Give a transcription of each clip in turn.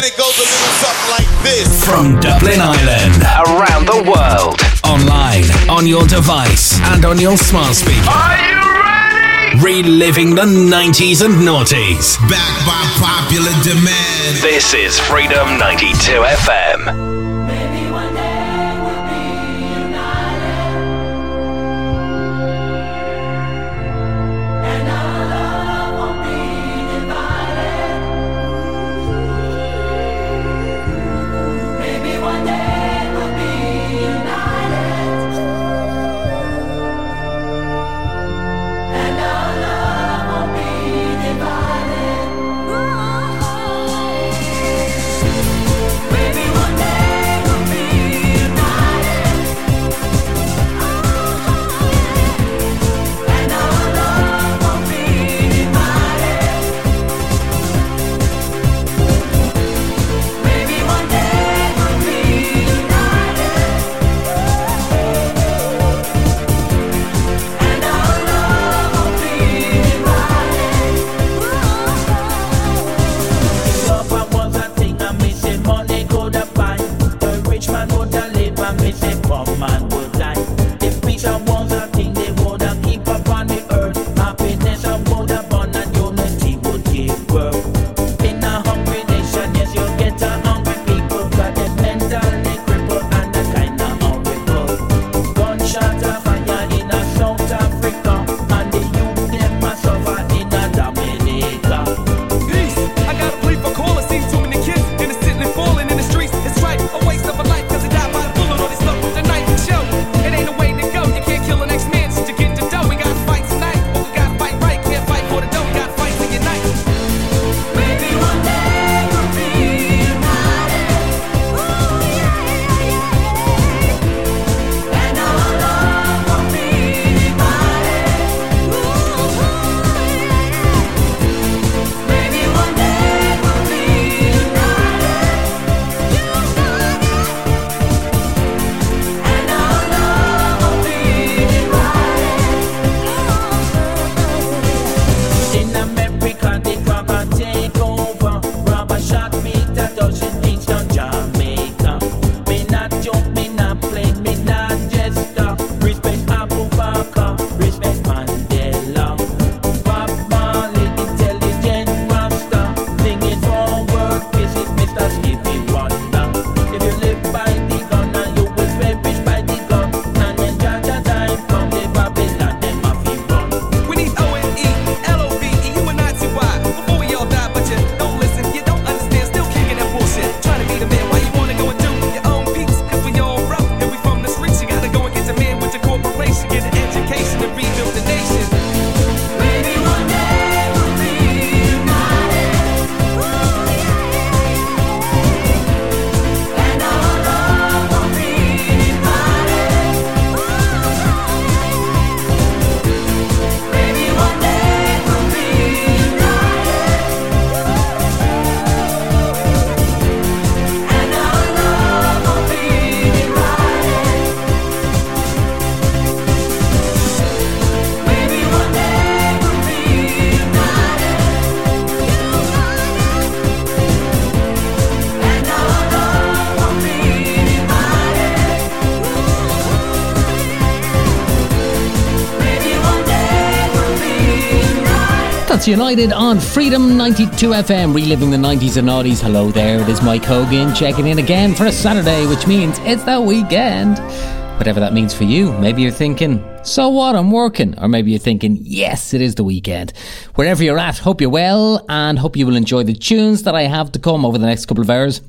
And it goes a little something like this. From Dublin Ireland, around the world, online, on your device, and on your smart speaker. Are you ready? Reliving the 90s and noughties. Backed by popular demand. This is Freedom 92 FM. United on Freedom 92 FM, reliving the 90s and noughties. Hello there, it is Mike Hogan checking in again for a Saturday, which means it's the weekend. Whatever that means for you. Maybe you're thinking, so what, I'm working. Or maybe you're thinking, yes, it is the weekend. Wherever you're at, hope you're well and hope you will enjoy the tunes that I have to come over the next couple of hours.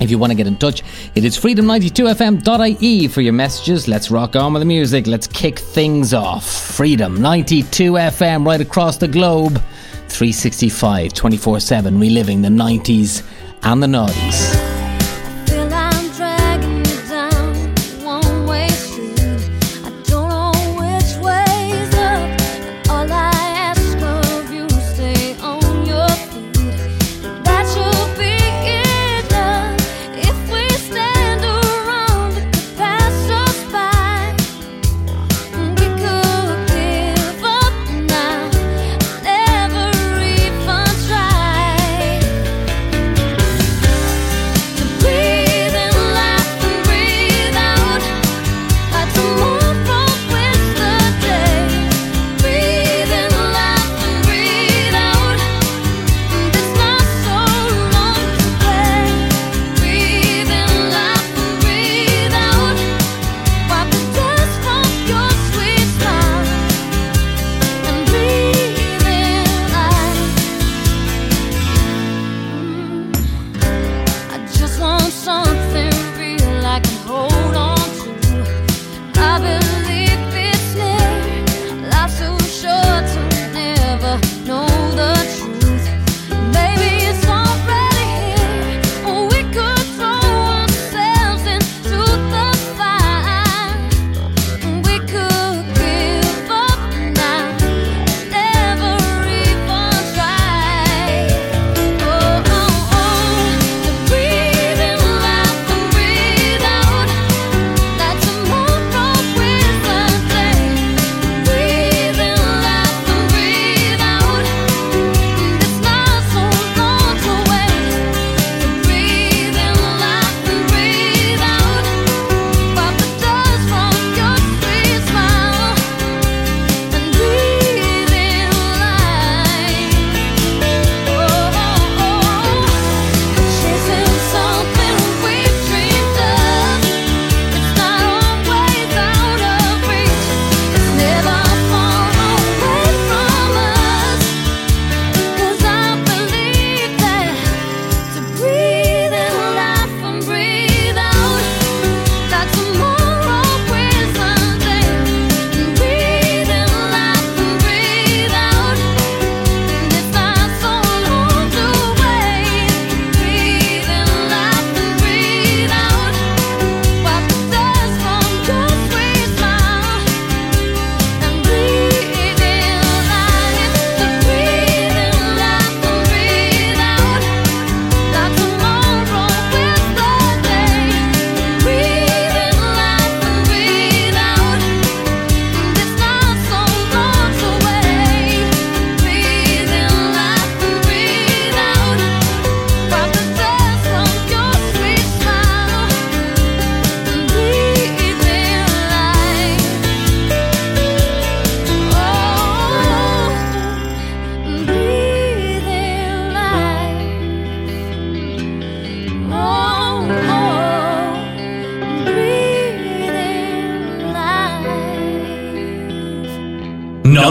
If you want to get in touch, it is freedom92fm.ie for your messages. Let's rock on with the music. Let's kick things off. Freedom 92 FM right across the globe. 365, 24 7, reliving the 90s and the noughties.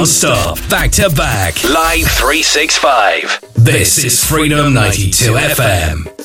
Non-stop, back to back, live 365. This is Freedom 92 FM.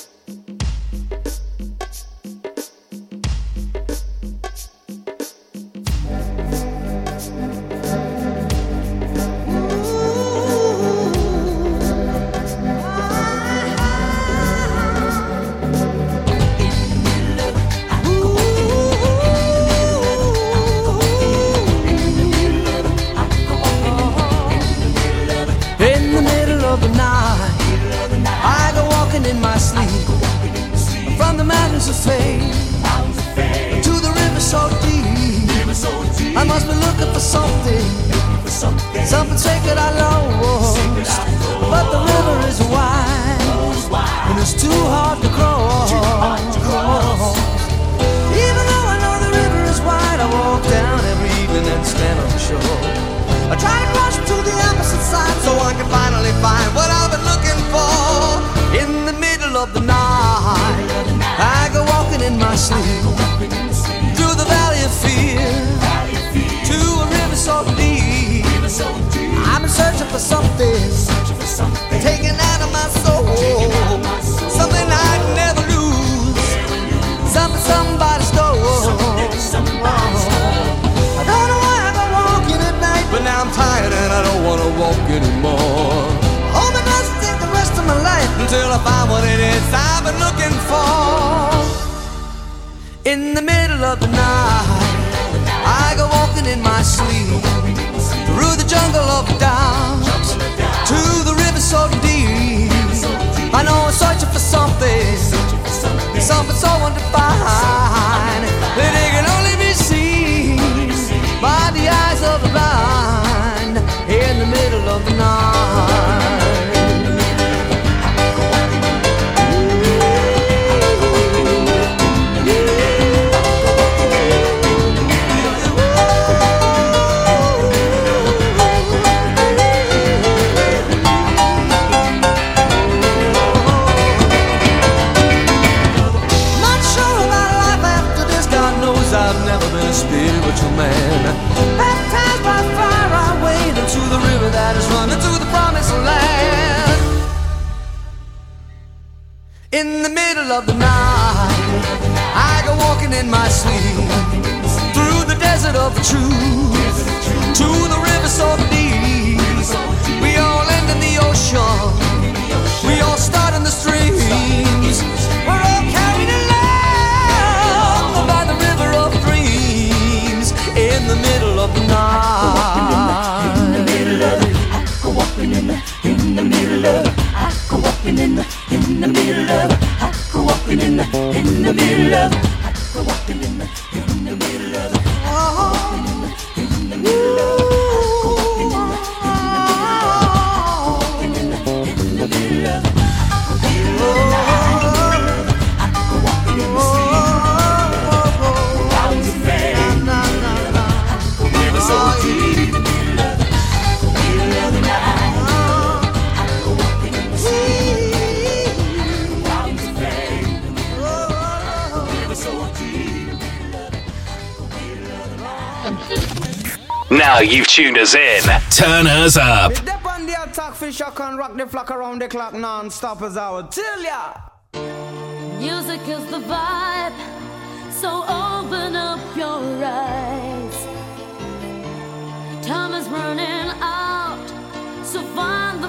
you've tuned us in. Turn us up. Step on the attack, fish, I can rock the flock around the clock non-stop as I tell ya. Music is the vibe, so open up your eyes. Time is running out, so find the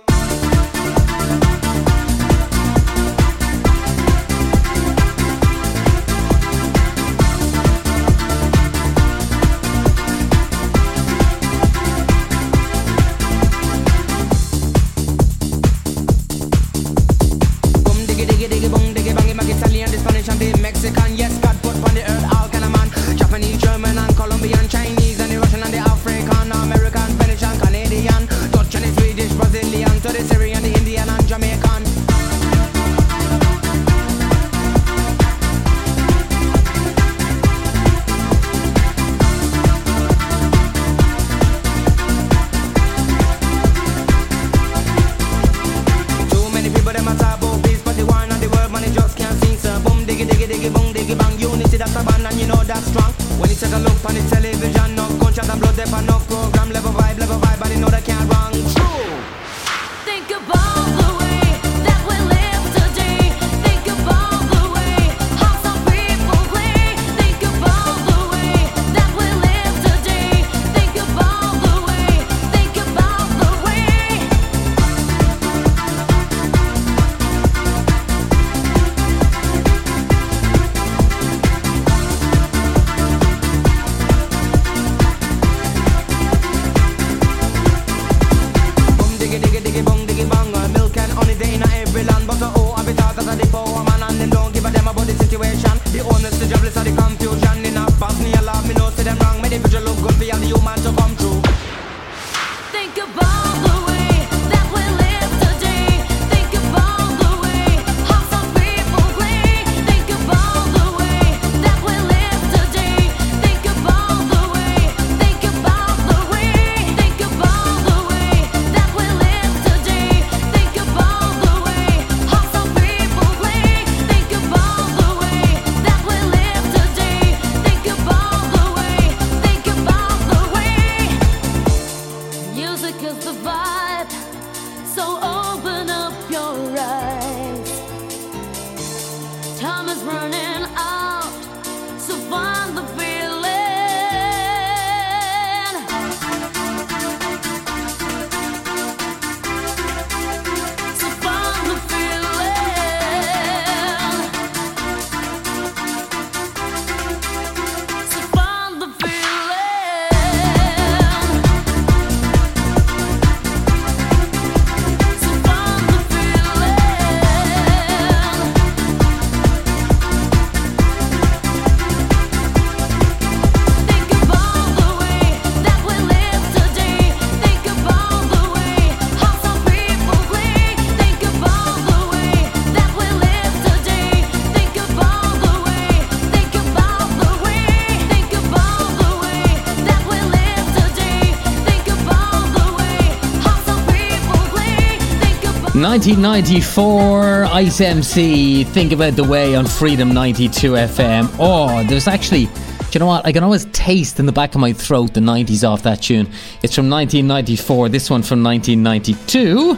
1994 Ice MC, Think About the Way on Freedom 92 FM. Oh, there's actually, do you know what? I can always taste in the back of my throat the 90s off that tune. It's from 1994, this one from 1992.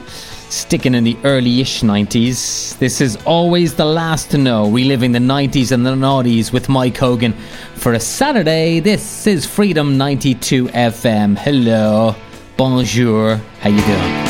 Sticking in the early ish 90s. This is always the last to know, reliving the 90s and the noughties with Mike Hogan for a Saturday. This is Freedom 92 FM. Hello, bonjour, how you doing?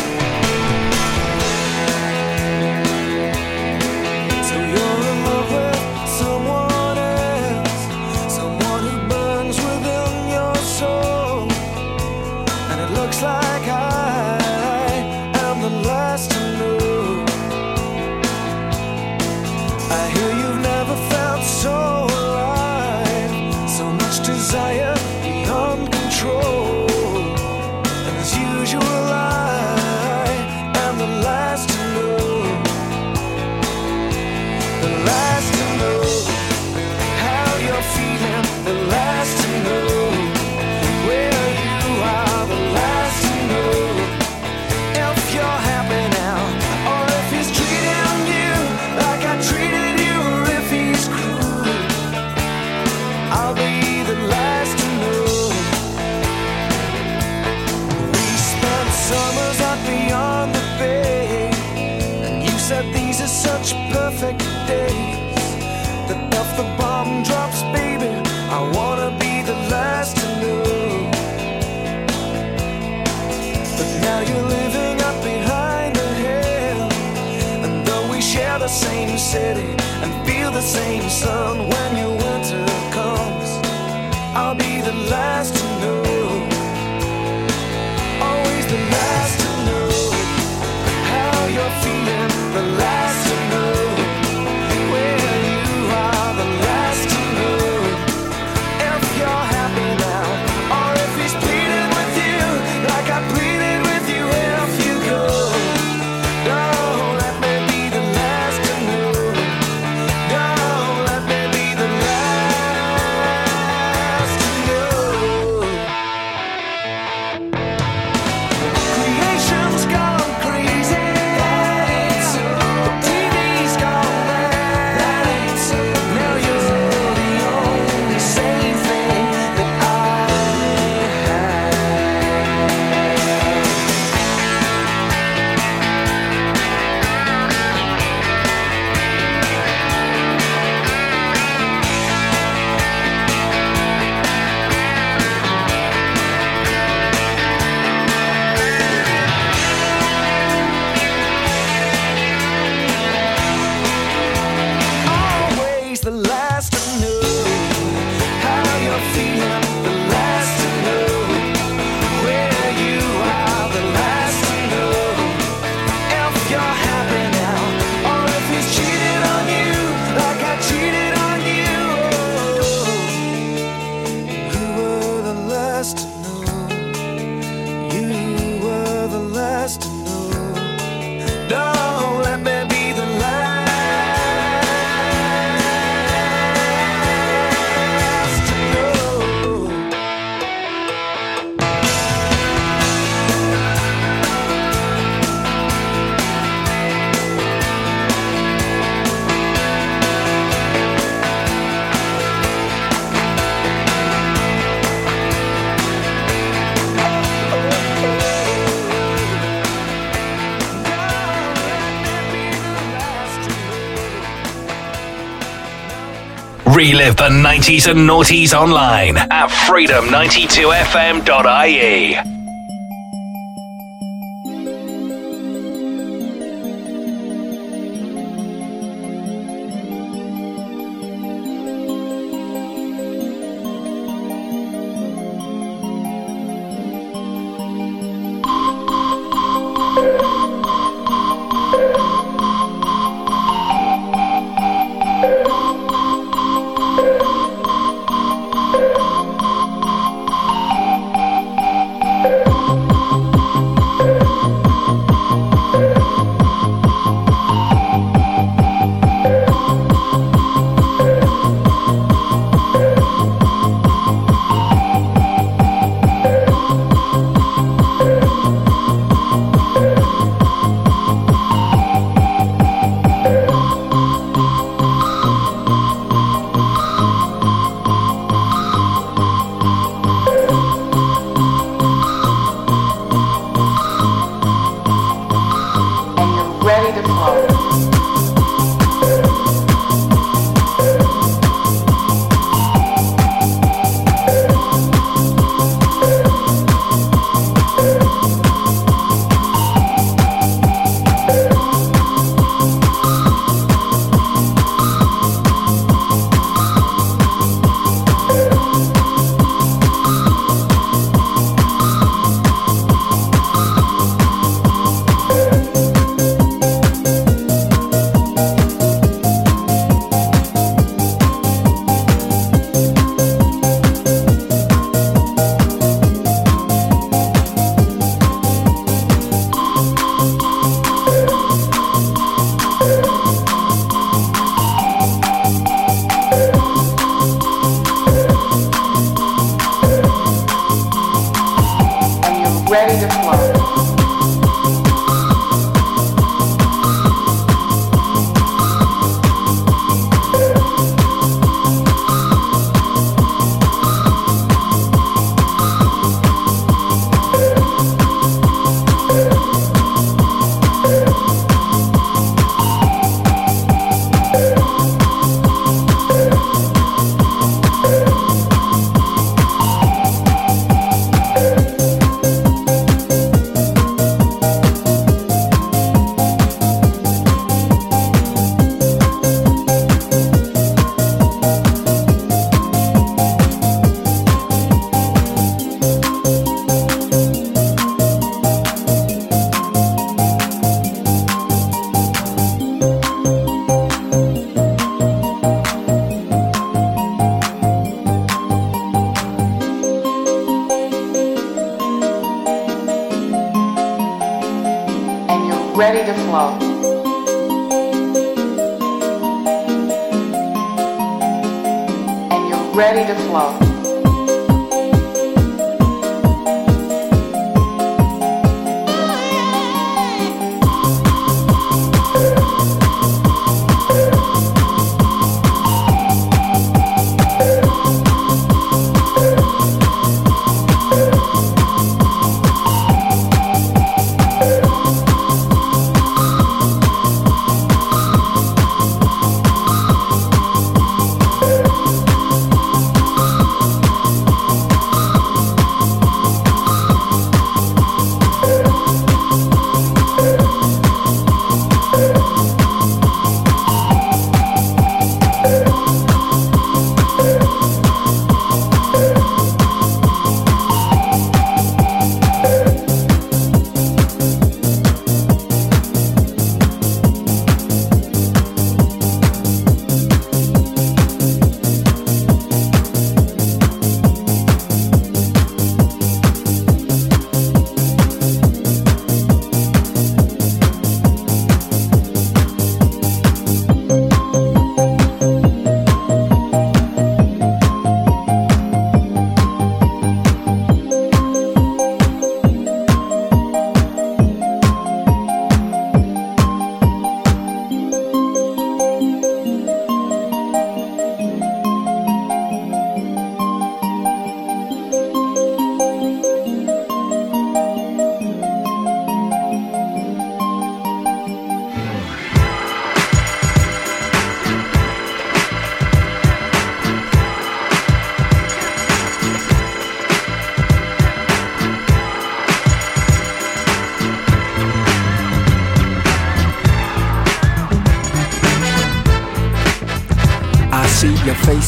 Live the 90s and noughties online at freedom92fm.ie.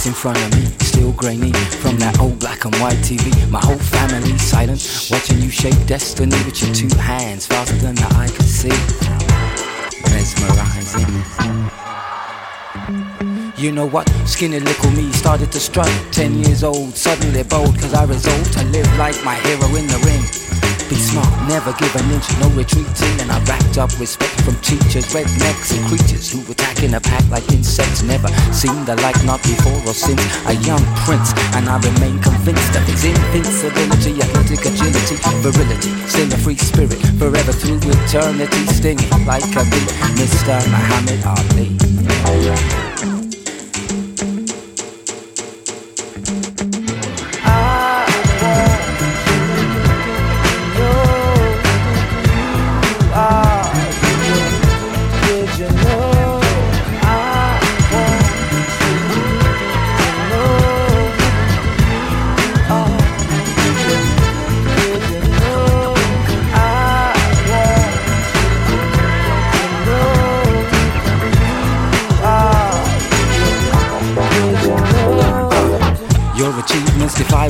in front of me, still grainy from that old black and white TV. My whole family silent, watching you shape destiny with your two hands faster than the eye can see. Mesmerizing. You know what? Skinny little me started to strut. Ten years old, suddenly bold, cause I resolved to live like my hero in the ring. Never give an inch, no retreating. And I racked up respect from teachers, rednecks, and creatures who attack in a pack like insects. Never seen the like, not before or since. A young prince, and I remain convinced of his invincibility, athletic agility, virility. Still a free spirit, forever through eternity, stinging like a bee. Mr. Muhammad Ali.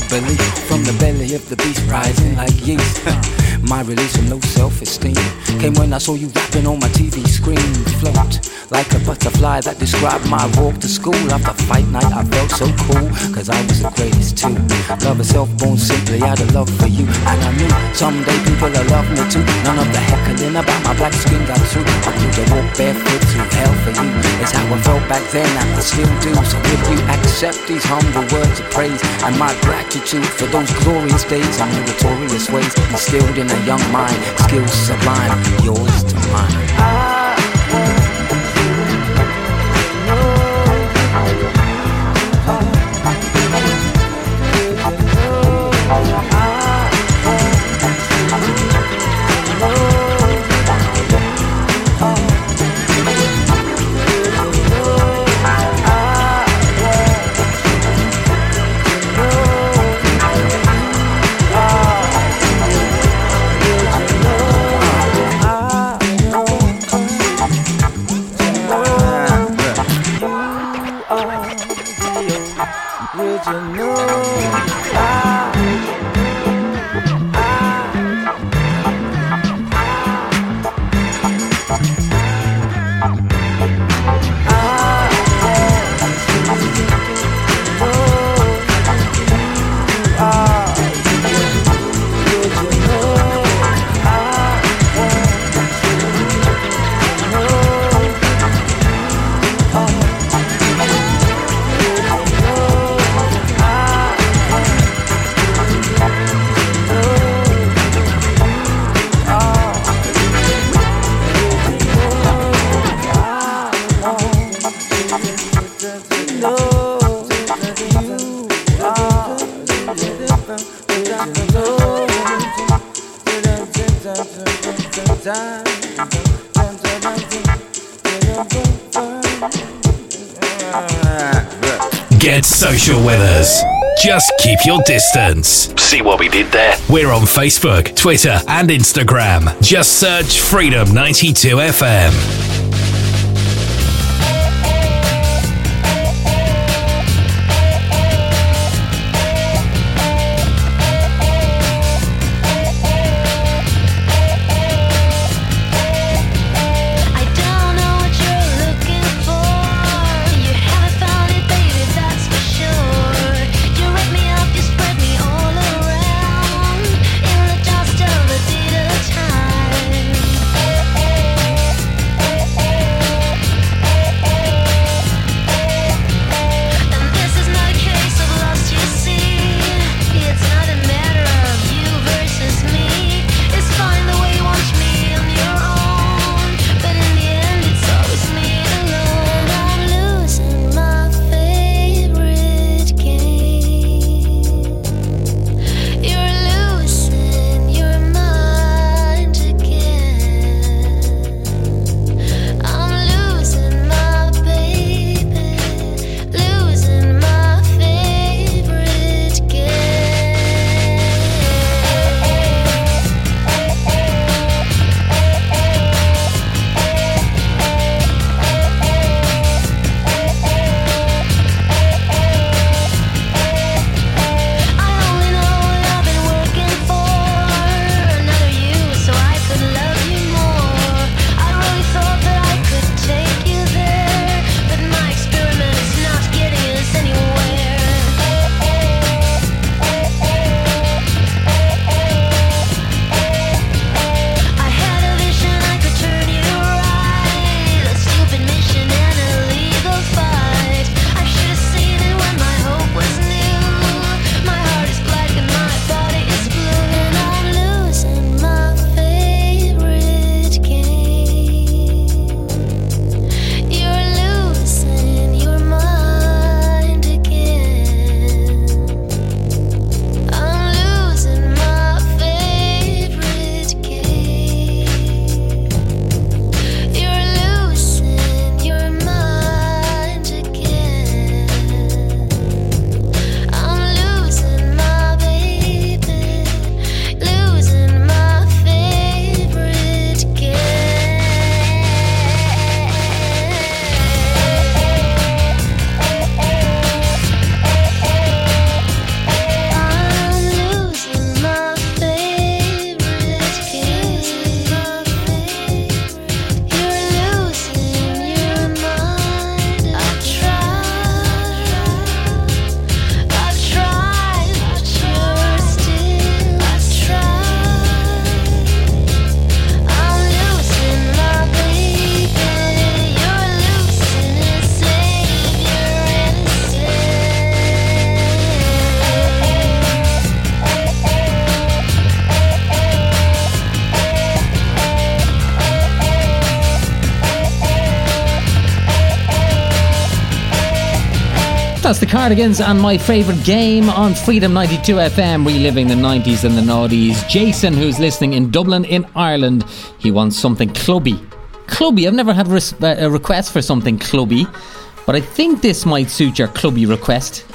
Belief From the belly of the beast rising like yeast my release from no self-esteem. Came when I saw you rapping on my TV screen. Float like a butterfly that described my walk to school. After fight night I felt so cool Cause I was the greatest too. Love itself born simply out of love for you. And I knew someday people will love me too. None of the heckling about my black skin got through. I knew to walk barefoot through hell for you. It's how I felt back then and I still do. So if you accept these humble words of praise And my gratitude for those glorious days And meritorious ways instilled in a young mind, skills sublime, yours to mine. Your Distance. See what we did there? We're on Facebook, Twitter, and Instagram. Just search Freedom 92 FM. Cardigans and my favourite game on Freedom 92 FM, reliving the 90s and the noughties. Jason, who's listening in Dublin, in Ireland, he wants something clubby. Clubby, I've never had res- uh, a request for something clubby, but I think this might suit your clubby request.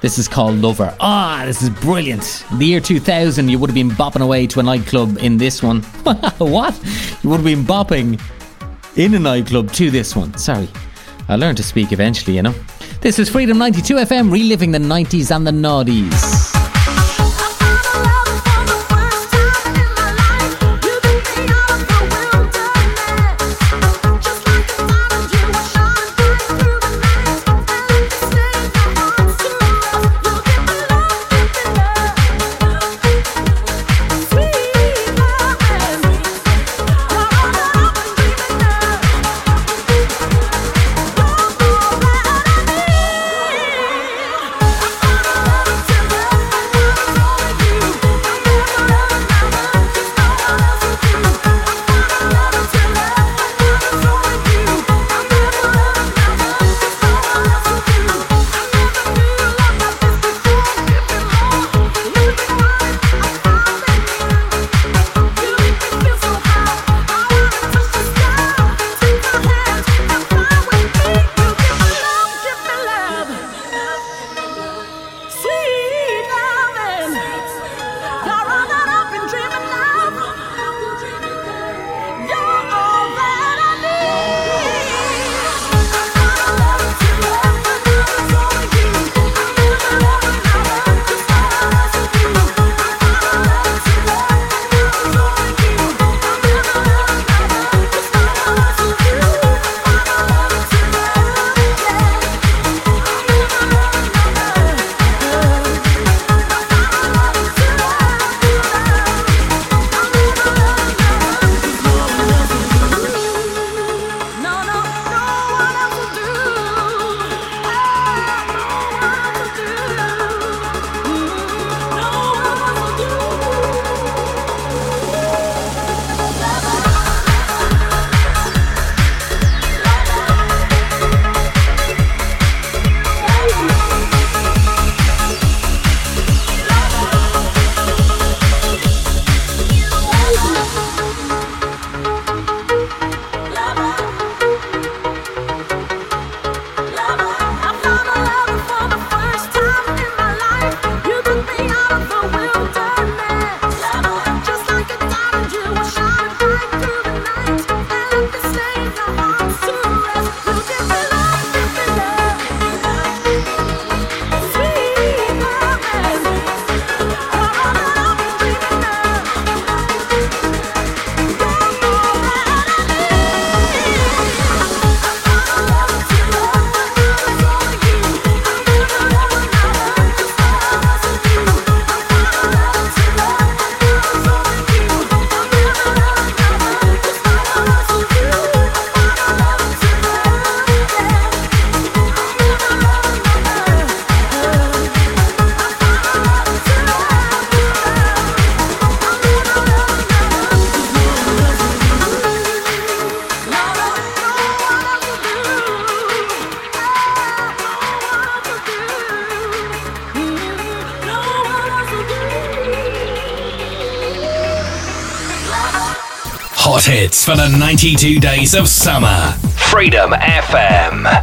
This is called Lover. Ah, this is brilliant. In the year 2000, you would have been bopping away to a nightclub in this one. what? You would have been bopping in a nightclub to this one. Sorry. I learned to speak eventually, you know. This is Freedom 92 FM, reliving the 90s and the noughties. The 92 days of summer. Freedom FM.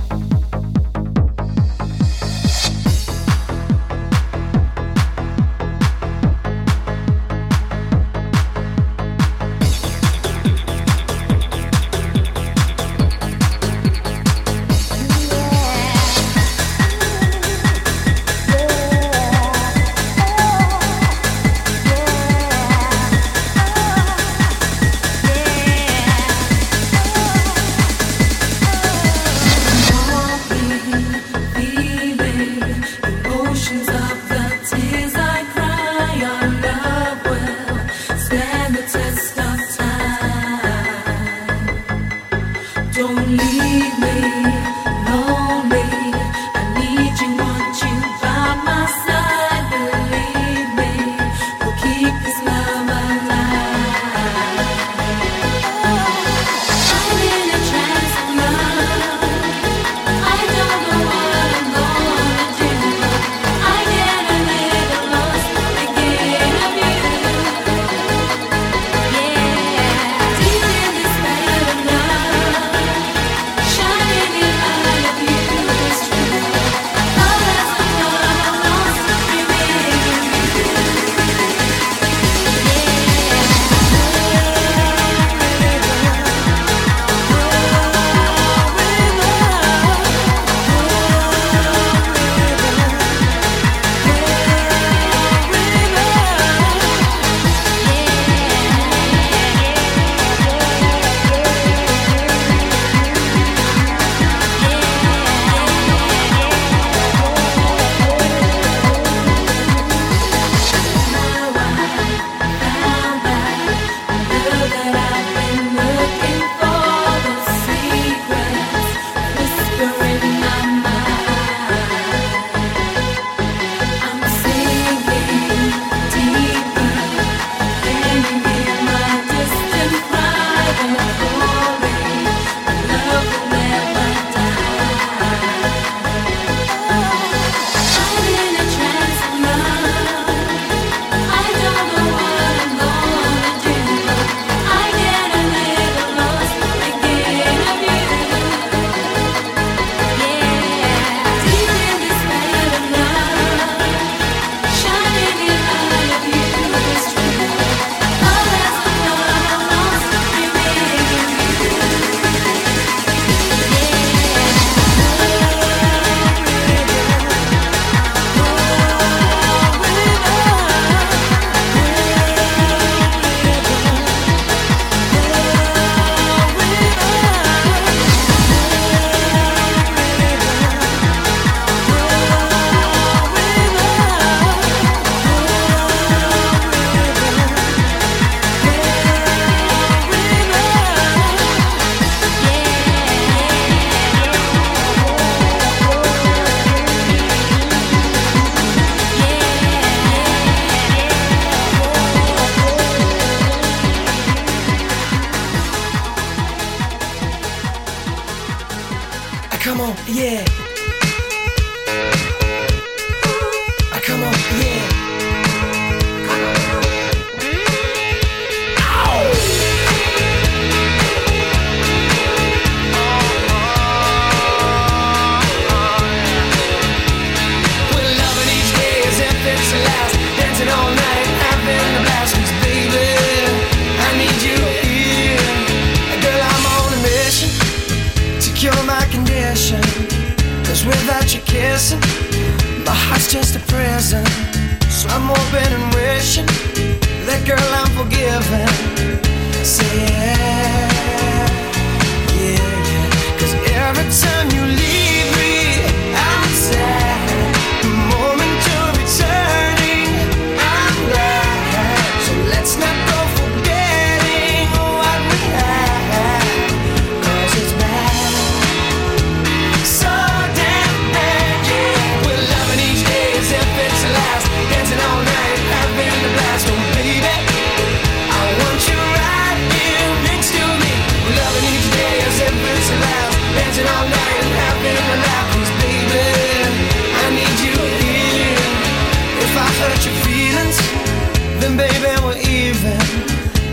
baby, we're even.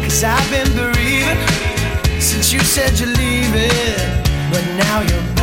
Cause I've been bereaving since you said you're leaving. But now you're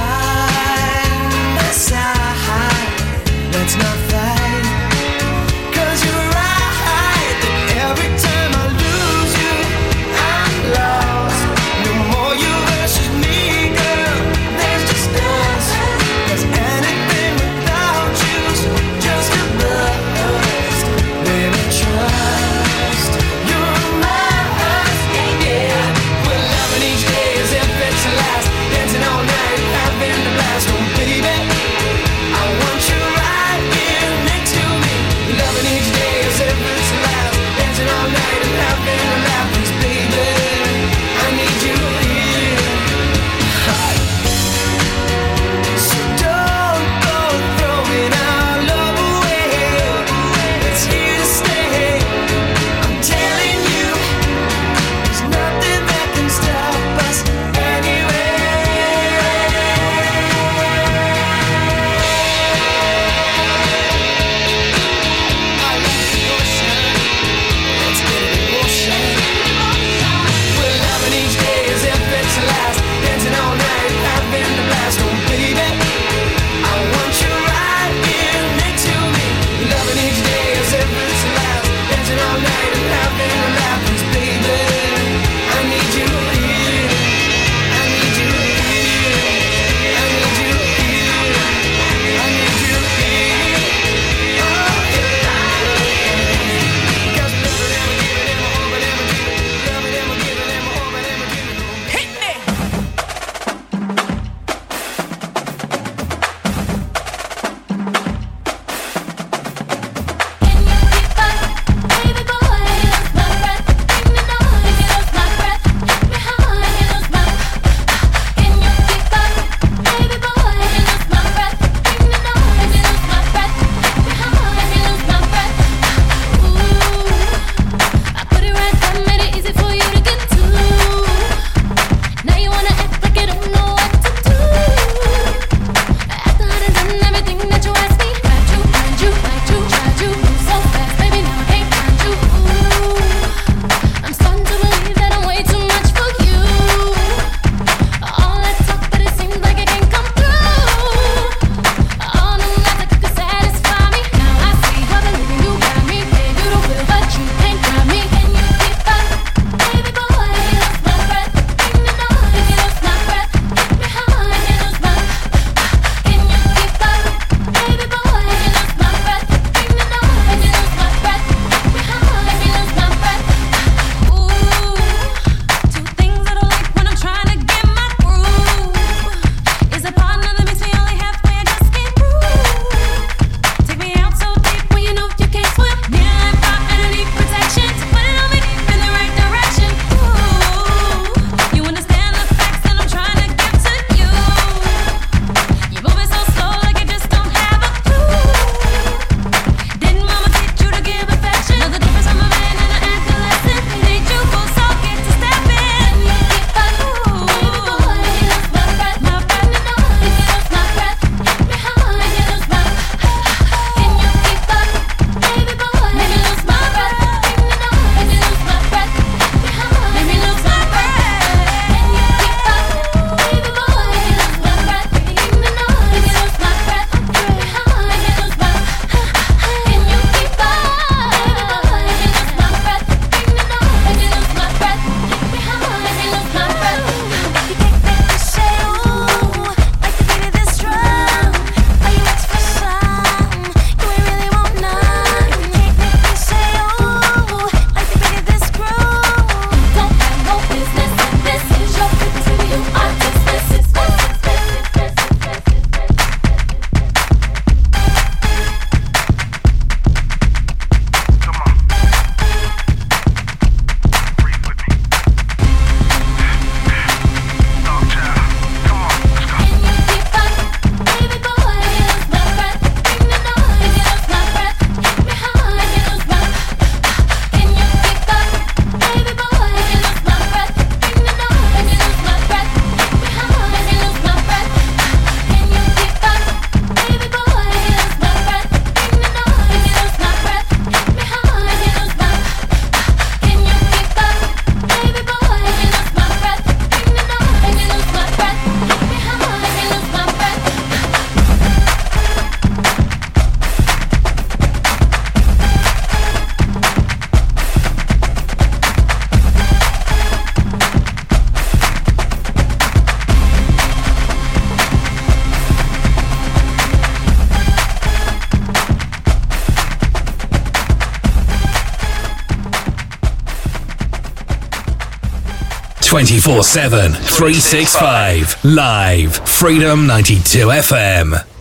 24 7, 365. Live. Freedom 92 FM.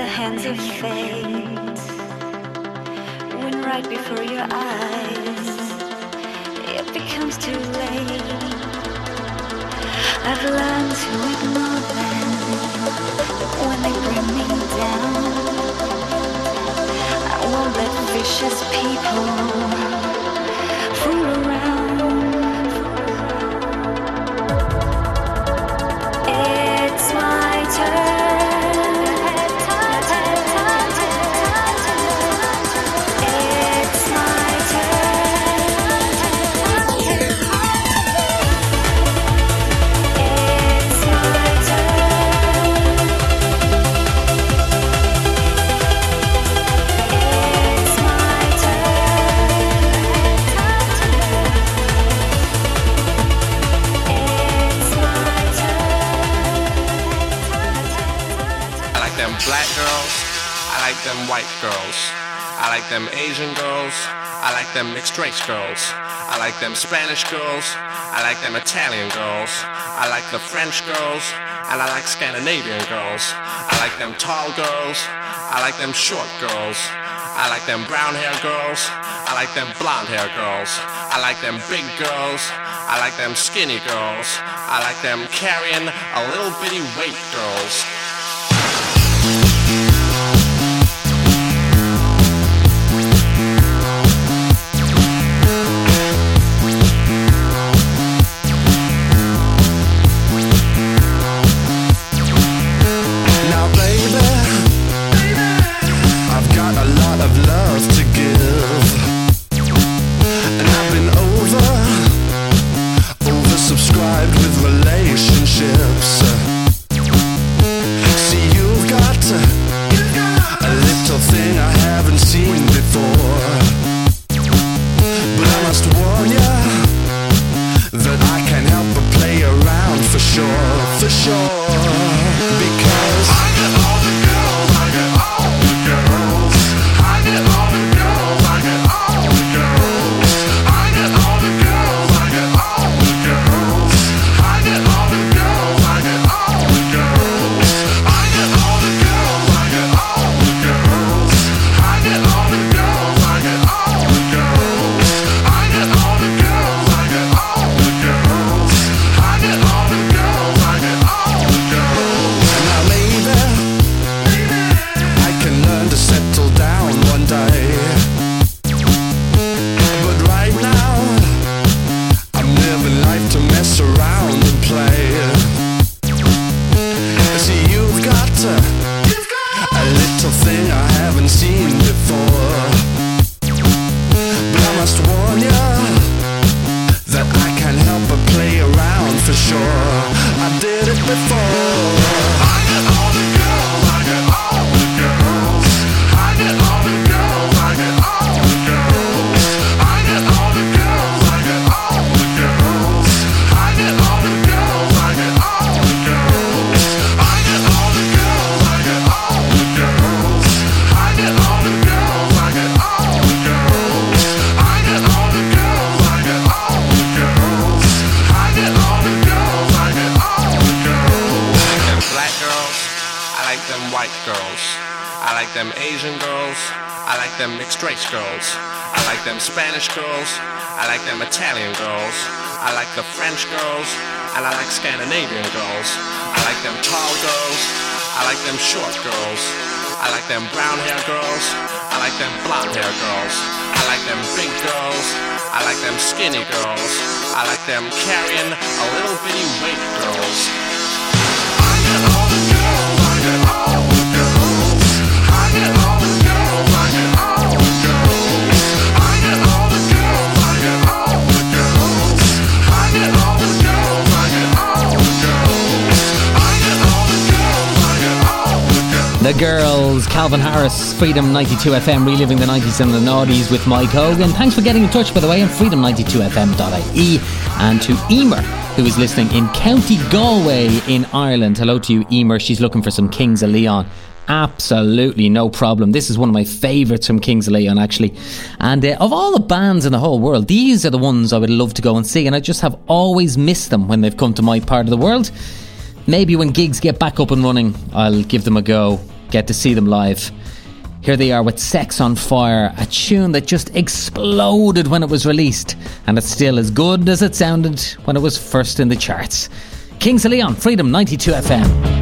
The hands of fate. When right before your eyes, it becomes too late. I've learned to ignore them when they bring me down. I won't let vicious people white girls. I like them Asian girls. I like them mixed race girls. I like them Spanish girls. I like them Italian girls. I like the French girls. And I like Scandinavian girls. I like them tall girls. I like them short girls. I like them brown hair girls. I like them blonde hair girls. I like them big girls. I like them skinny girls. I like them carrying a little bitty weight girls. Them mixed race girls. I like them Spanish girls. I like them Italian girls. I like the French girls. And I like Scandinavian girls. I like them tall girls. I like them short girls. I like them brown hair girls. I like them blonde hair girls. I like them big girls. I like them skinny girls. I like them carrying a little bitty weight girls. The girls, Calvin Harris, Freedom 92 FM, reliving the 90s and the noughties with Mike Hogan. Thanks for getting in touch, by the way, on freedom92fm.ie and to Emer, who is listening in County Galway in Ireland. Hello to you, Emer. She's looking for some Kings of Leon. Absolutely no problem. This is one of my favourites from Kings of Leon, actually. And uh, of all the bands in the whole world, these are the ones I would love to go and see, and I just have always missed them when they've come to my part of the world. Maybe when gigs get back up and running, I'll give them a go, get to see them live. Here they are with Sex on Fire, a tune that just exploded when it was released, and it's still as good as it sounded when it was first in the charts. Kings of Leon, Freedom 92 FM.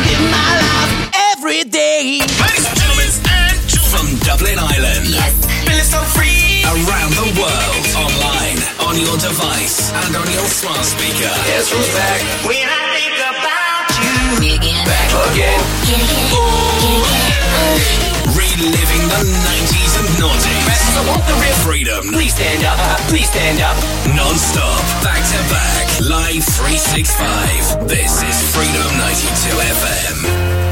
live my life every day. Ladies and gentlemen, and children. from Dublin Island. Feeling so free. Around the world, online, on your device, and on your smart speaker. Guess who's? When I think about you. Back again. Reliving the 90s and noughties. Best want the real freedom. Please stand up. Please stand up. Non-stop. Back to back. Live 365. This is Freedom 92 FM.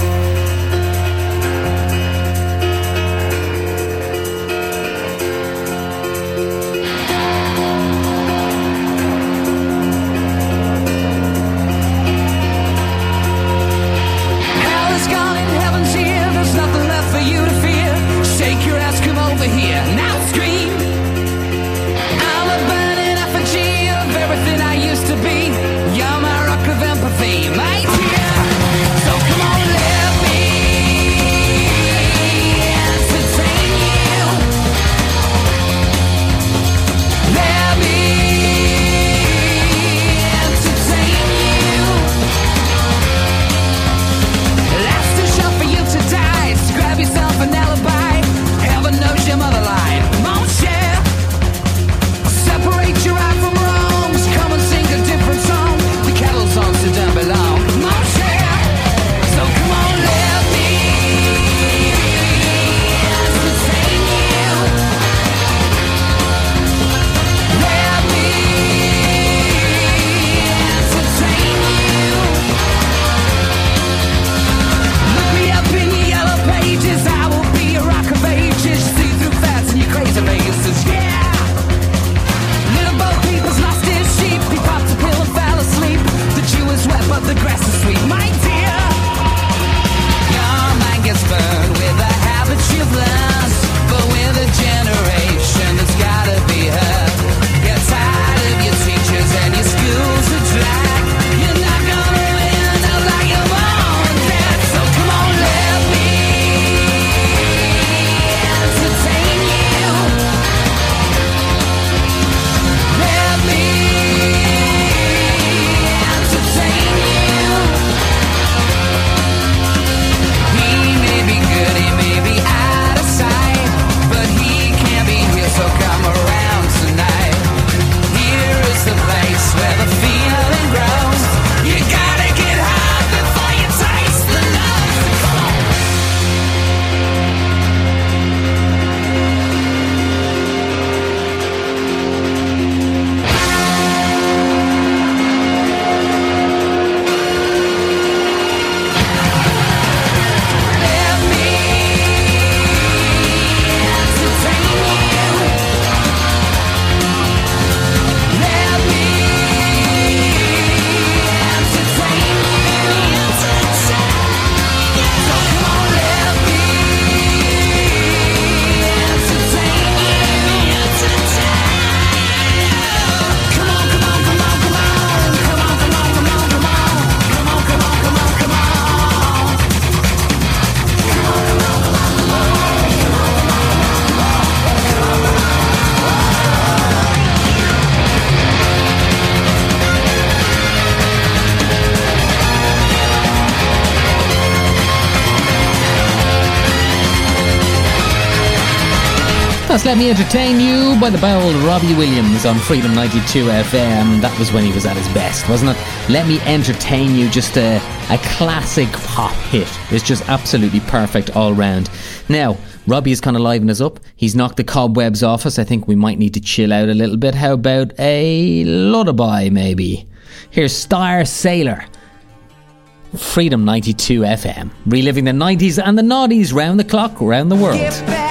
That's Let Me Entertain You by the bold Robbie Williams on Freedom 92 FM. That was when he was at his best, wasn't it? Let Me Entertain You, just a, a classic pop hit. It's just absolutely perfect all round. Now, Robbie is kind of livening us up. He's knocked the cobwebs off us. I think we might need to chill out a little bit. How about a lullaby, maybe? Here's Starsailor. Freedom 92 FM, reliving the 90s and the noughties round the clock, round the world.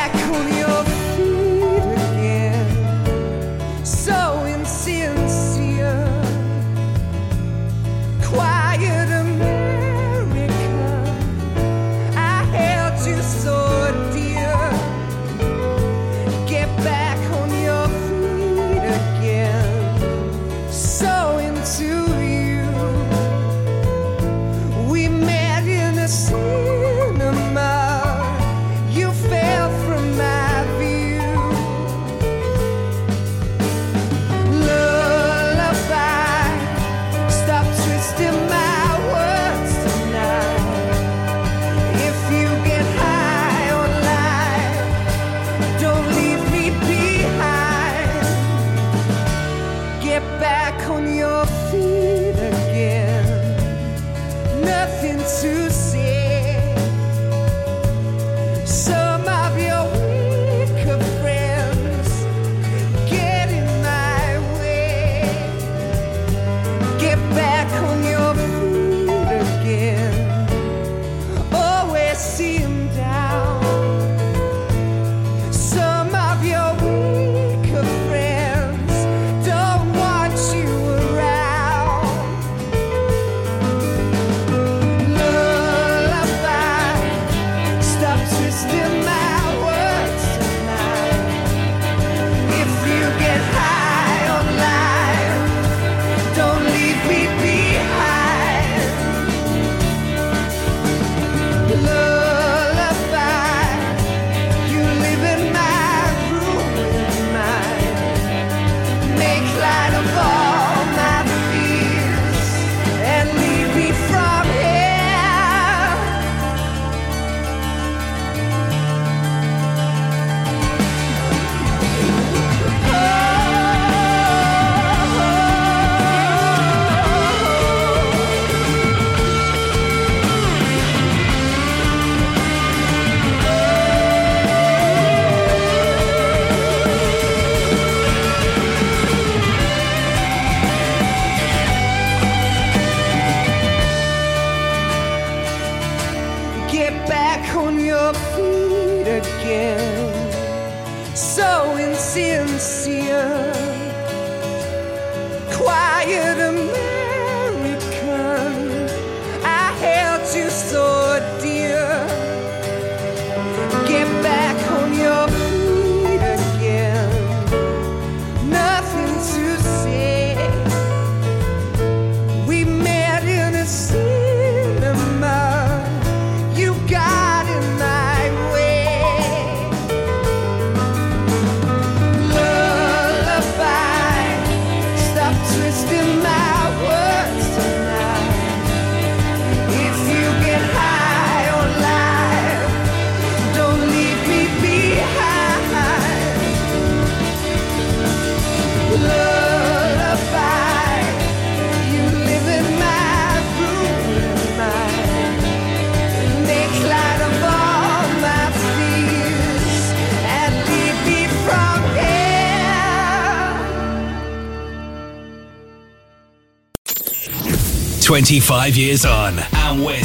25 years on, and we're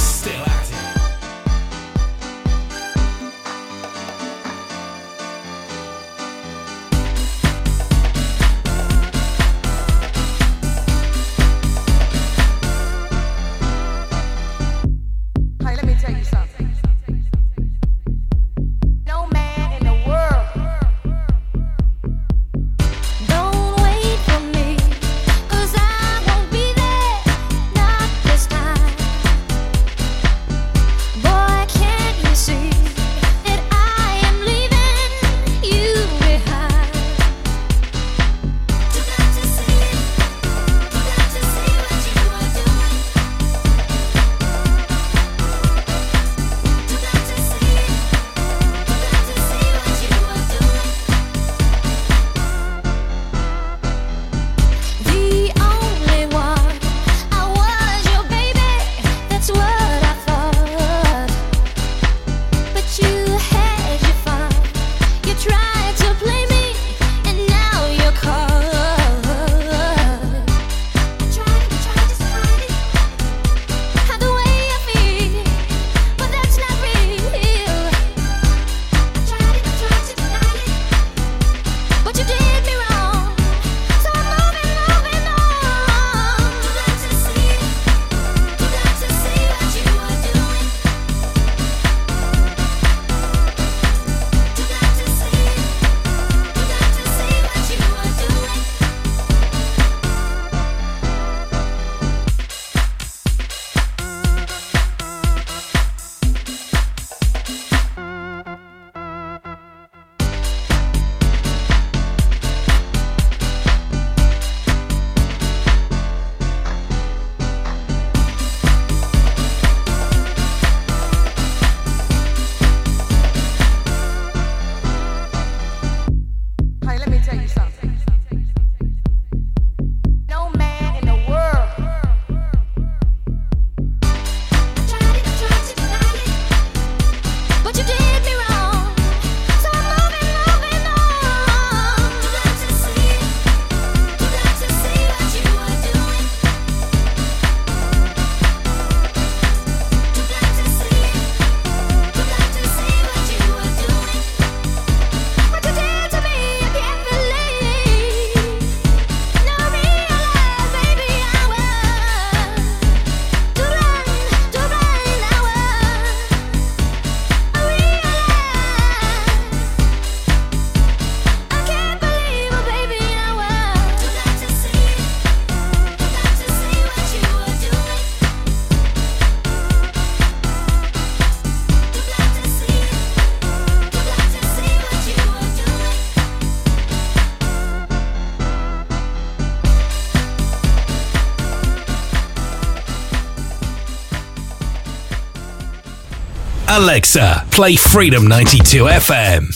Alexa, play Freedom 92 FM.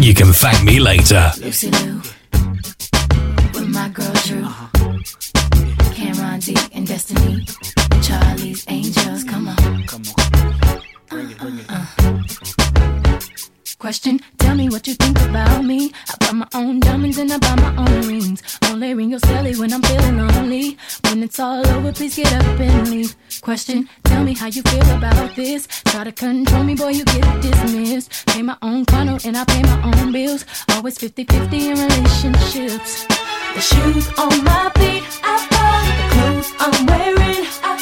You can thank me later. Lucy Liu with my girl Drew, Cameron D and Destiny, Charlie's Angels. Come on, come on. Question, tell me what you think about me. I buy my own diamonds and I buy my own rings. Only ring your celly when I'm feeling lonely. When it's all over, please get up and leave. Question, tell me how you feel about this. Try to control me, boy, you get dismissed. Pay my own condo and I pay my own bills. Always 50 50 in relationships. The shoes on my feet, I bought. The clothes I'm wearing, I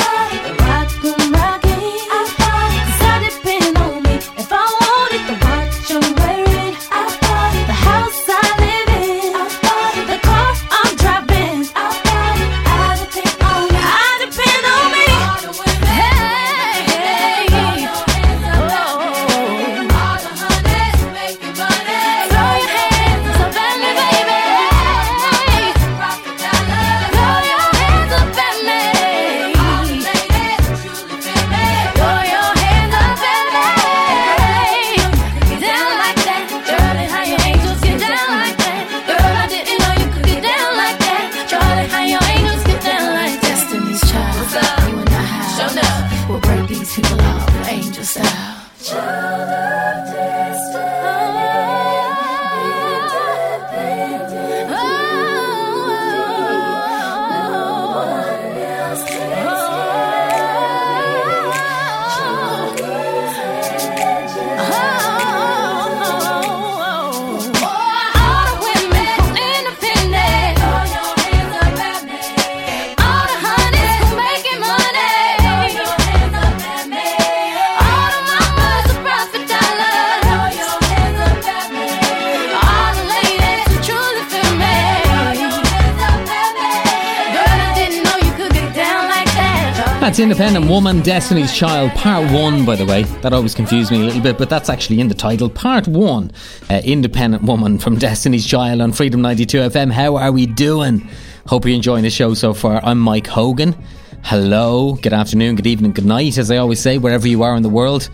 10 and Woman Destiny's Child, Part 1, by the way. That always confused me a little bit, but that's actually in the title. Part 1, uh, Independent Woman from Destiny's Child on Freedom 92 FM. How are we doing? Hope you're enjoying the show so far. I'm Mike Hogan. Hello, good afternoon, good evening, good night, as I always say, wherever you are in the world.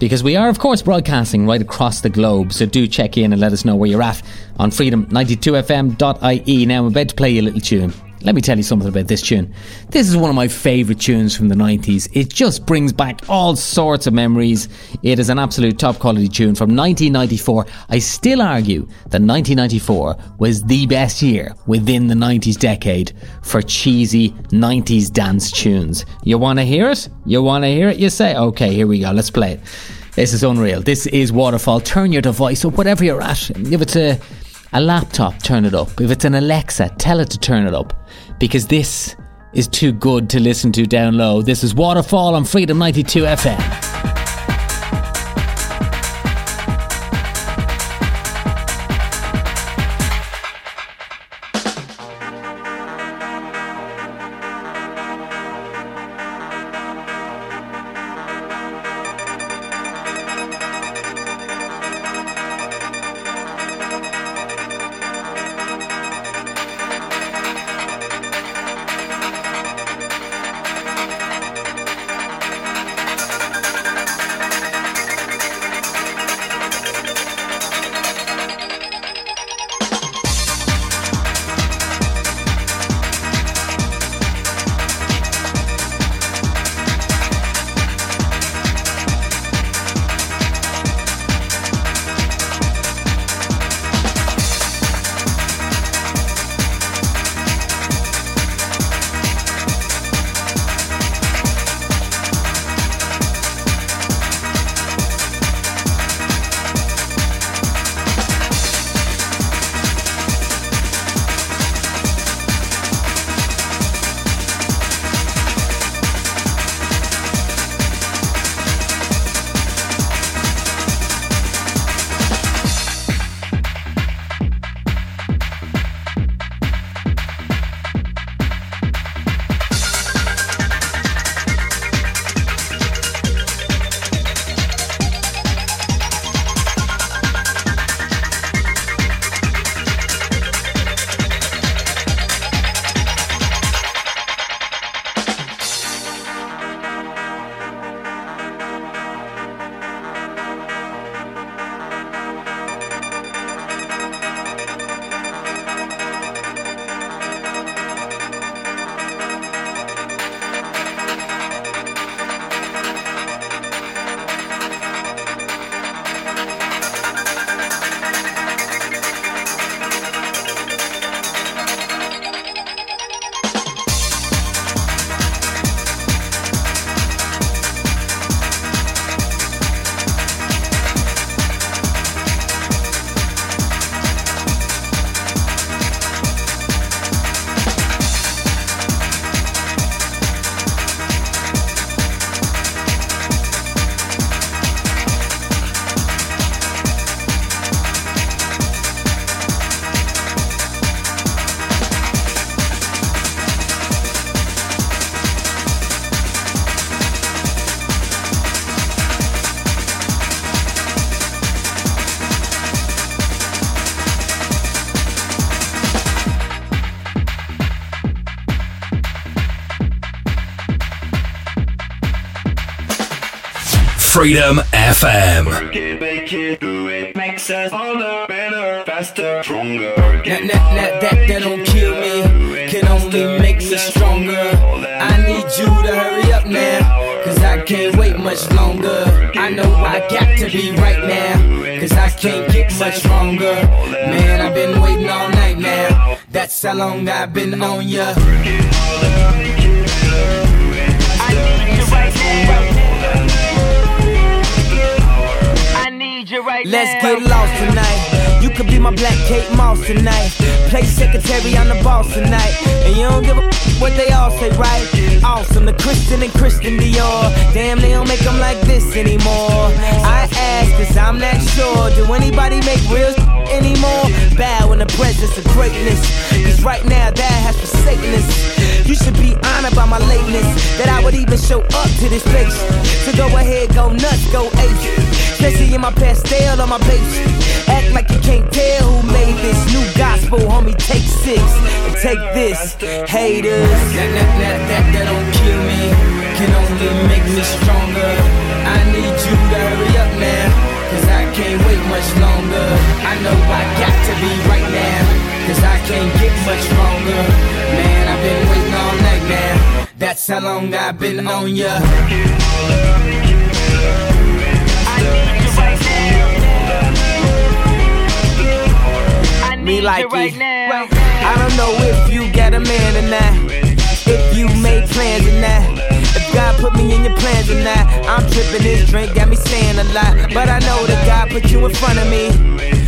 Because we are, of course, broadcasting right across the globe, so do check in and let us know where you're at on freedom92fm.ie. Now, I'm about to play you a little tune. Let me tell you something about this tune. This is one of my favourite tunes from the 90s. It just brings back all sorts of memories. It is an absolute top quality tune from 1994. I still argue that 1994 was the best year within the 90s decade for cheesy 90s dance tunes. You want to hear it? You want to hear it? You say, okay, here we go, let's play it. This is unreal. This is Waterfall. Turn your device up, whatever you're at. If it's a, a laptop, turn it up. If it's an Alexa, tell it to turn it up. Because this is too good to listen to down low. This is Waterfall on Freedom 92 FM. Freedom FM. That, that, don't kill me, can only make me stronger. I need you to hurry up now, cause I can't wait much longer. I know I got to be right now, cause I can't get much stronger. Man, I've been waiting all night now, that's how long I've been on ya. Let's get lost tonight. Could be my black Kate Moss tonight. Play secretary, I'm the boss tonight. And you don't give a what they all say, right? Awesome, the Christian and Christian Dior. Damn, they don't make them like this anymore. I ask, cause I'm not sure. Do anybody make real anymore? Bow in the presence of greatness. Cause right now, that has forsaken us. You should be honored by my lateness. That I would even show up to this place. So go ahead, go nuts, go ape. Especially in my Pastelle on my Bape. Act like you can't tell who made this new gospel, homie. Take six and take this, haters. That, that, that, that, that don't kill me, can only make me stronger. I need you to hurry up now, cause I can't wait much longer. I know I got to be right now, cause I can't get much stronger. Man, I've been waiting all night now, that's how long I've been on ya. Me like it. I don't know if you got a man or not. If you made plans or not. If God put me in your plans or not. I'm tripping this drink, got me saying a lot. But I know that God put you in front of me.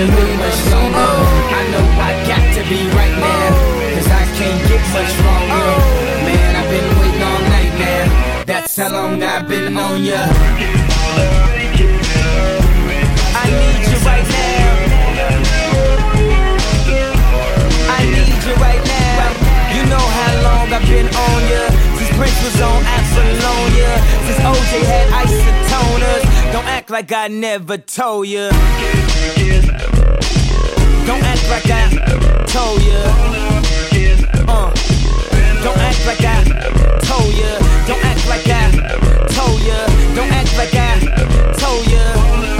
Can't wait much longer. I know I got to be right now. Cause I can't get much stronger. Man, I've been waiting all night now. That's how long I've been on ya. I need you right now. I need you right now. You know how long I've been on ya. Prince was on Apollonia. Since OJ had isotoners. Don't act like I never told ya. Don't act like I told ya. Uh. Don't act like I told ya. Don't act like I told ya. Don't act like I told ya.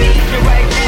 I need you right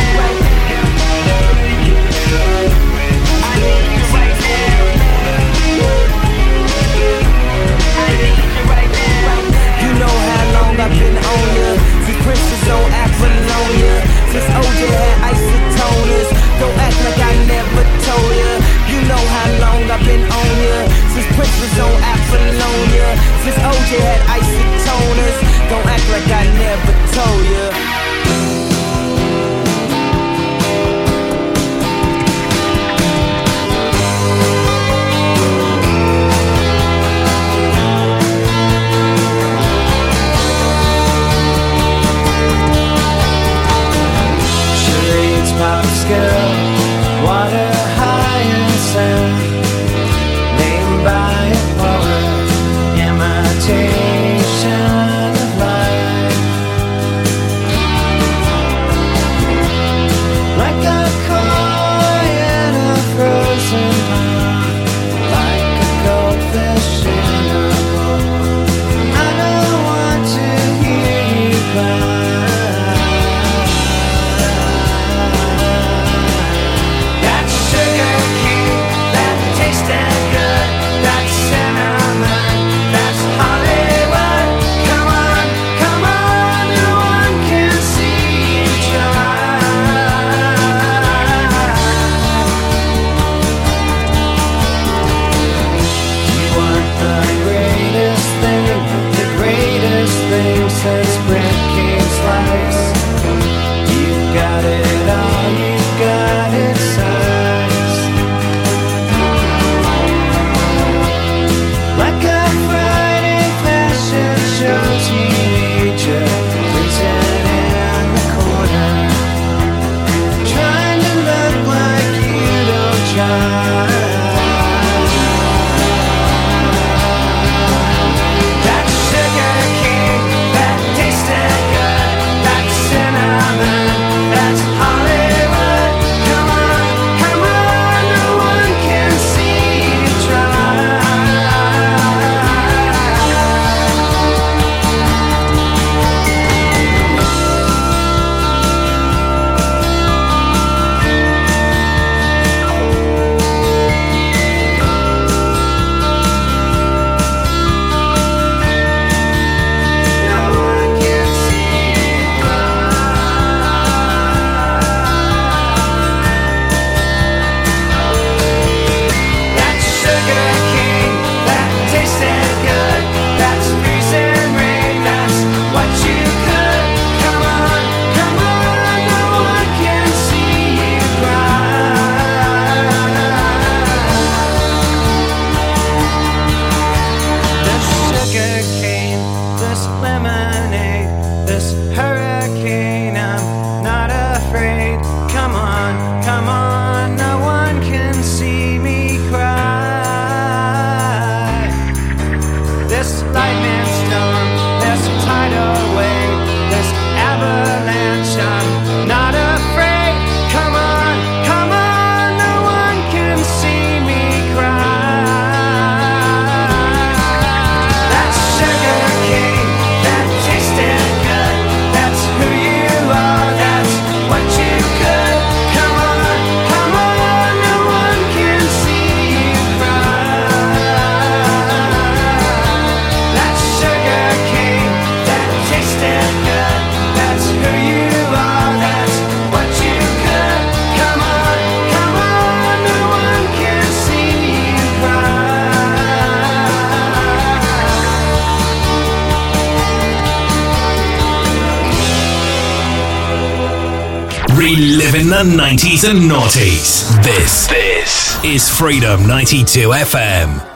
live in the 90s and noughties. This, this is Freedom 92 FM.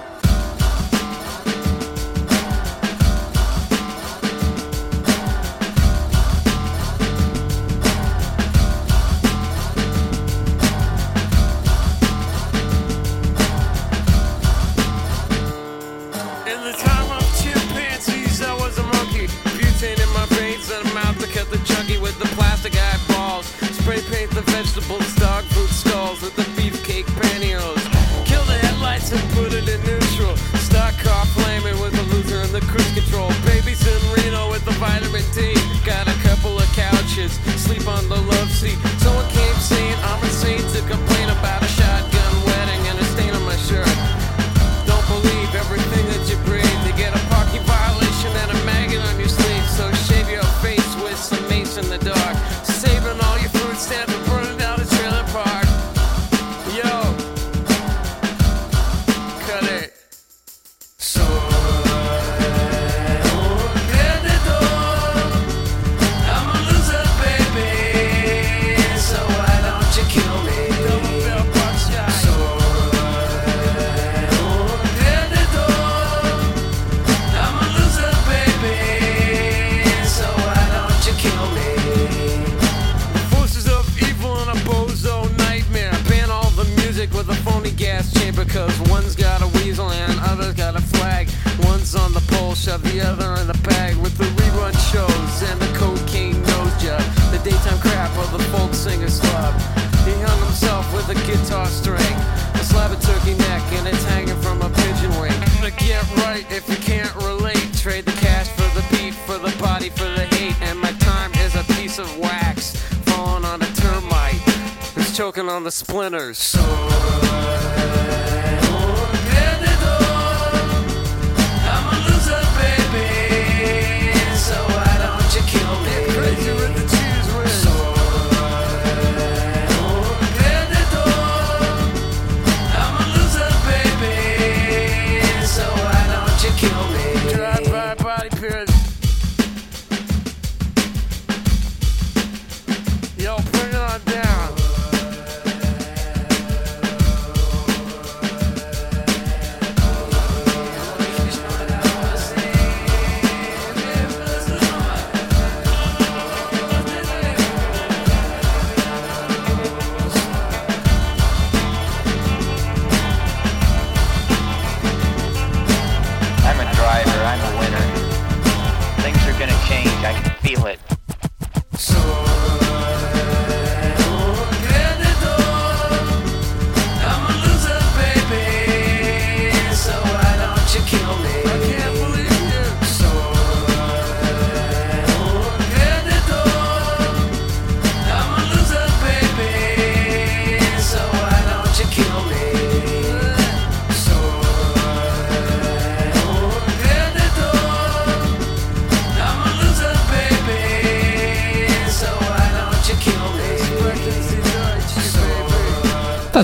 splinters.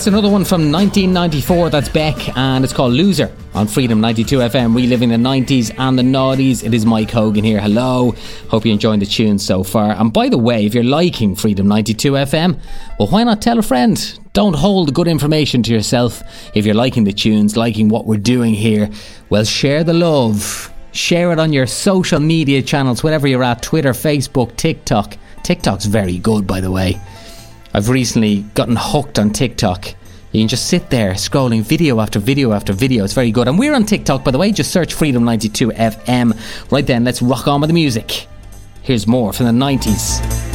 That's another one from 1994. That's Beck, and it's called Loser on Freedom 92 FM, reliving the 90s and the noughties. It is Mike Hogan here. Hello. Hope you're enjoying the tunes so far. And by the way, if you're liking Freedom 92 FM, well, why not tell a friend? Don't hold good information to yourself. If you're liking the tunes, liking what we're doing here, well, share the love. Share it on your social media channels, whatever you're at Twitter, Facebook, TikTok. TikTok's very good, by the way. I've recently gotten hooked on TikTok. You can just sit there scrolling video after video after video. It's very good. And we're on TikTok, by the way. Just search Freedom 92 FM. Right then, let's rock on with the music. Here's more from the 90s.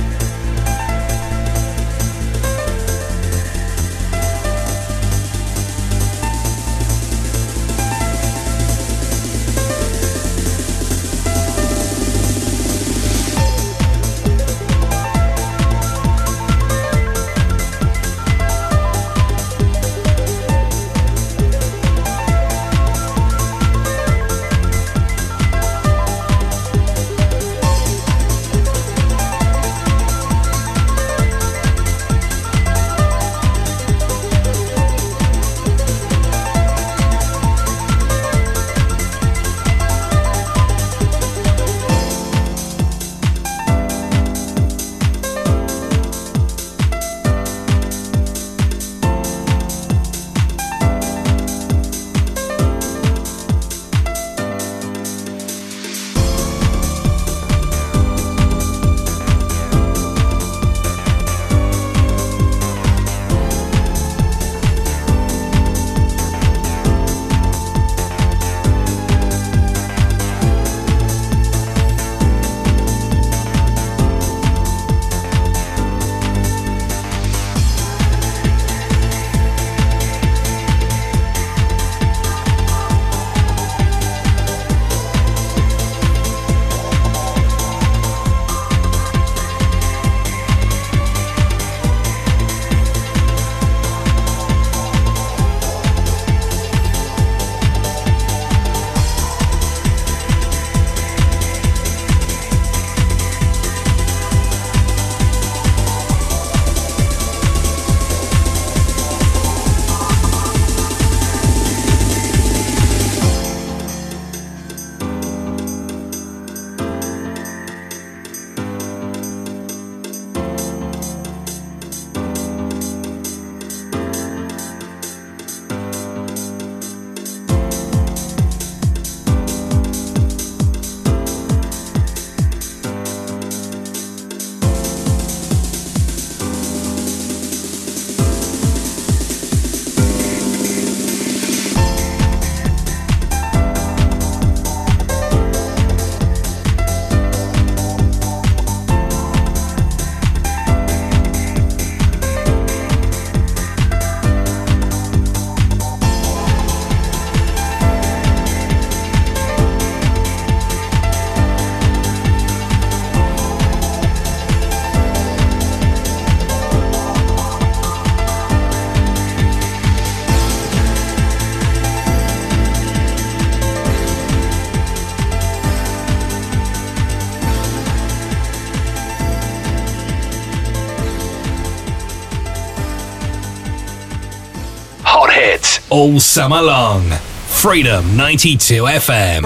All summer long. Freedom 92 FM.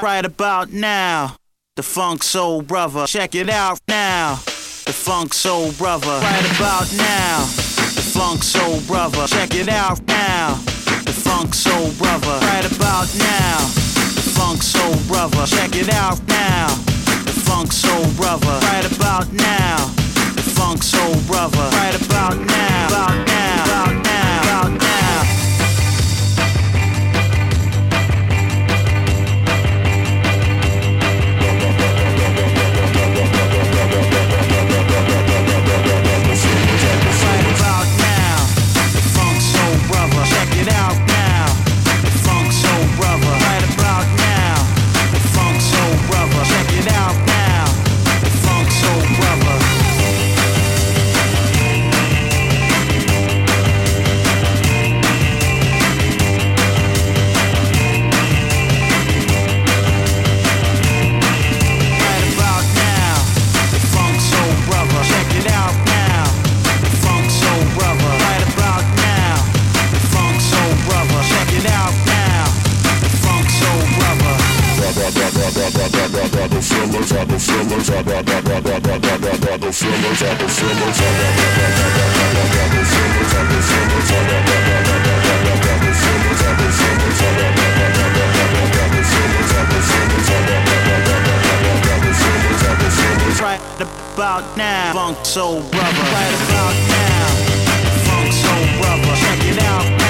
Right about now, the Funk Soul Brother. Check it out now. The Funk Soul Brother. Right about now, the Funk Soul Brother. Check it out now. The Funk Soul Brother. Right about now, the Funk Soul Brother. Check it out now. The Funk Soul Brother. Right about now, Funk Soul Brother. Right about now, about now, about now, about now. Right about now, funk soul brother. Right about now, funk soul brother. Check it out.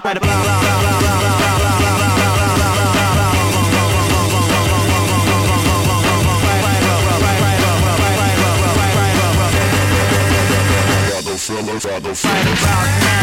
Right about Right about now,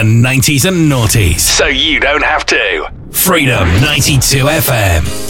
the 90s and noughties. So you don't have to. Freedom 92 FM.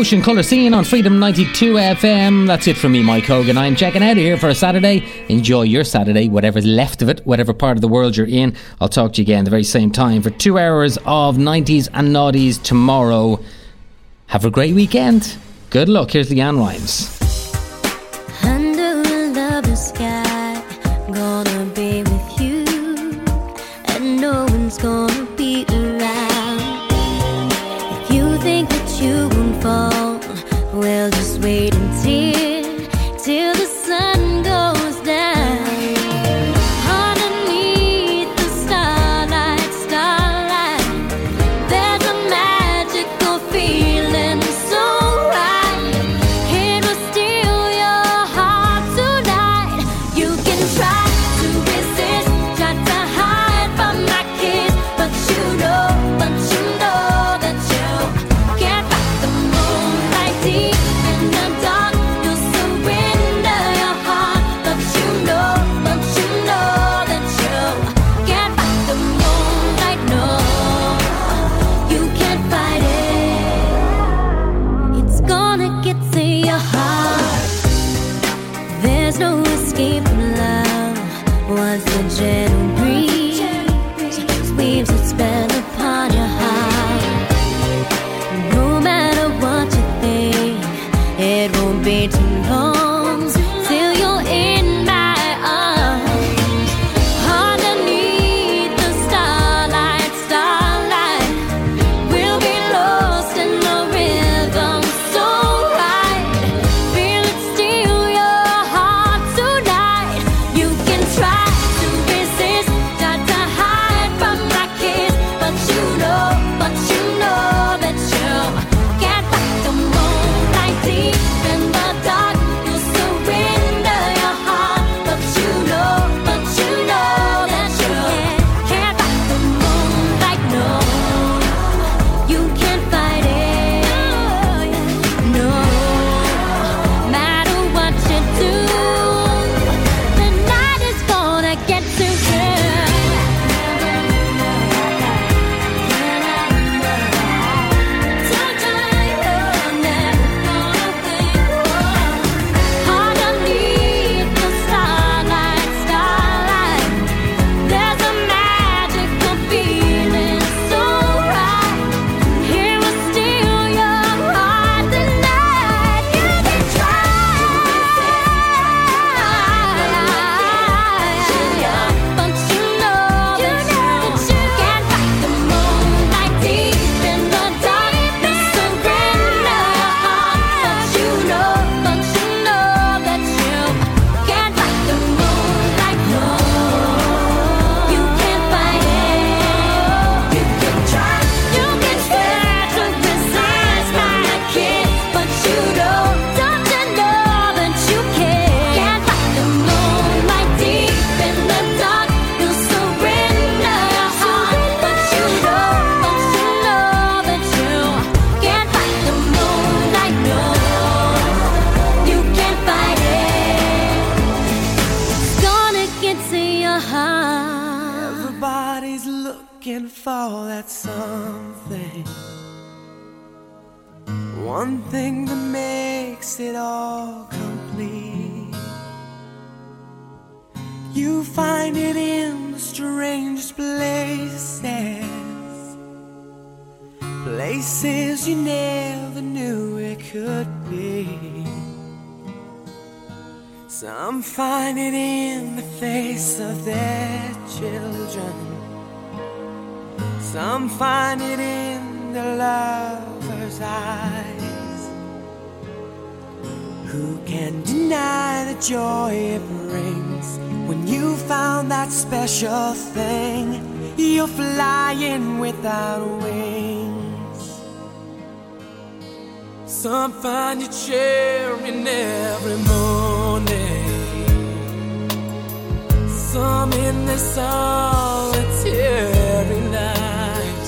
Ocean Colour Scene on Freedom 92 FM. That's it from me, Mike Hogan. I'm checking out of here for a Saturday. Enjoy your Saturday, whatever's left of it, whatever part of the world you're in. I'll talk to you again the very same time for two hours of 90s and noughties tomorrow. Have a great weekend. Good luck. Here's LeAnn Rimes. joy it brings when you found that special thing. You're flying without wings. Some find it cheering every morning, some in the solitary night.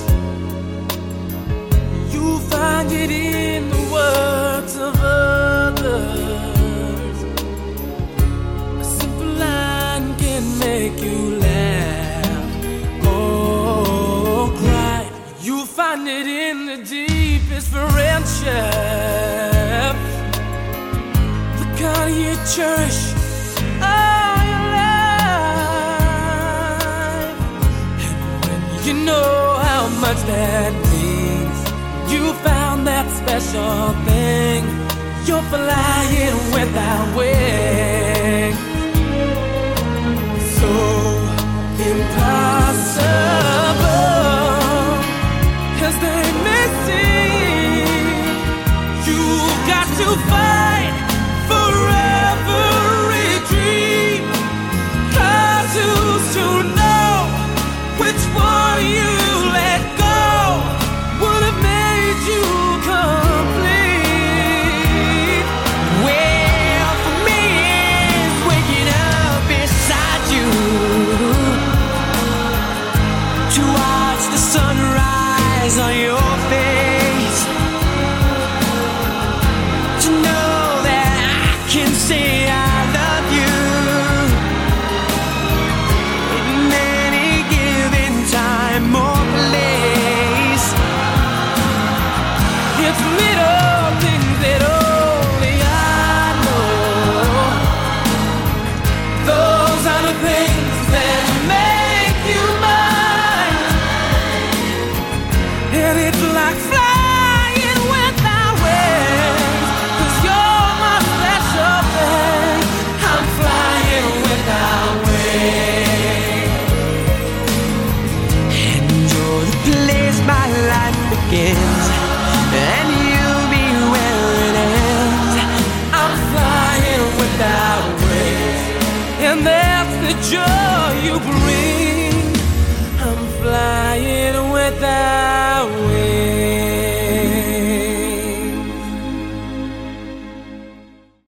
You find it in the words of others. make you laugh or cry. You'll find it in the deepest friendship. The kind you cherish. All your life. And when you know how much that means. You found that special thing. You're flying without wings. Cause they may seem. You got to fight.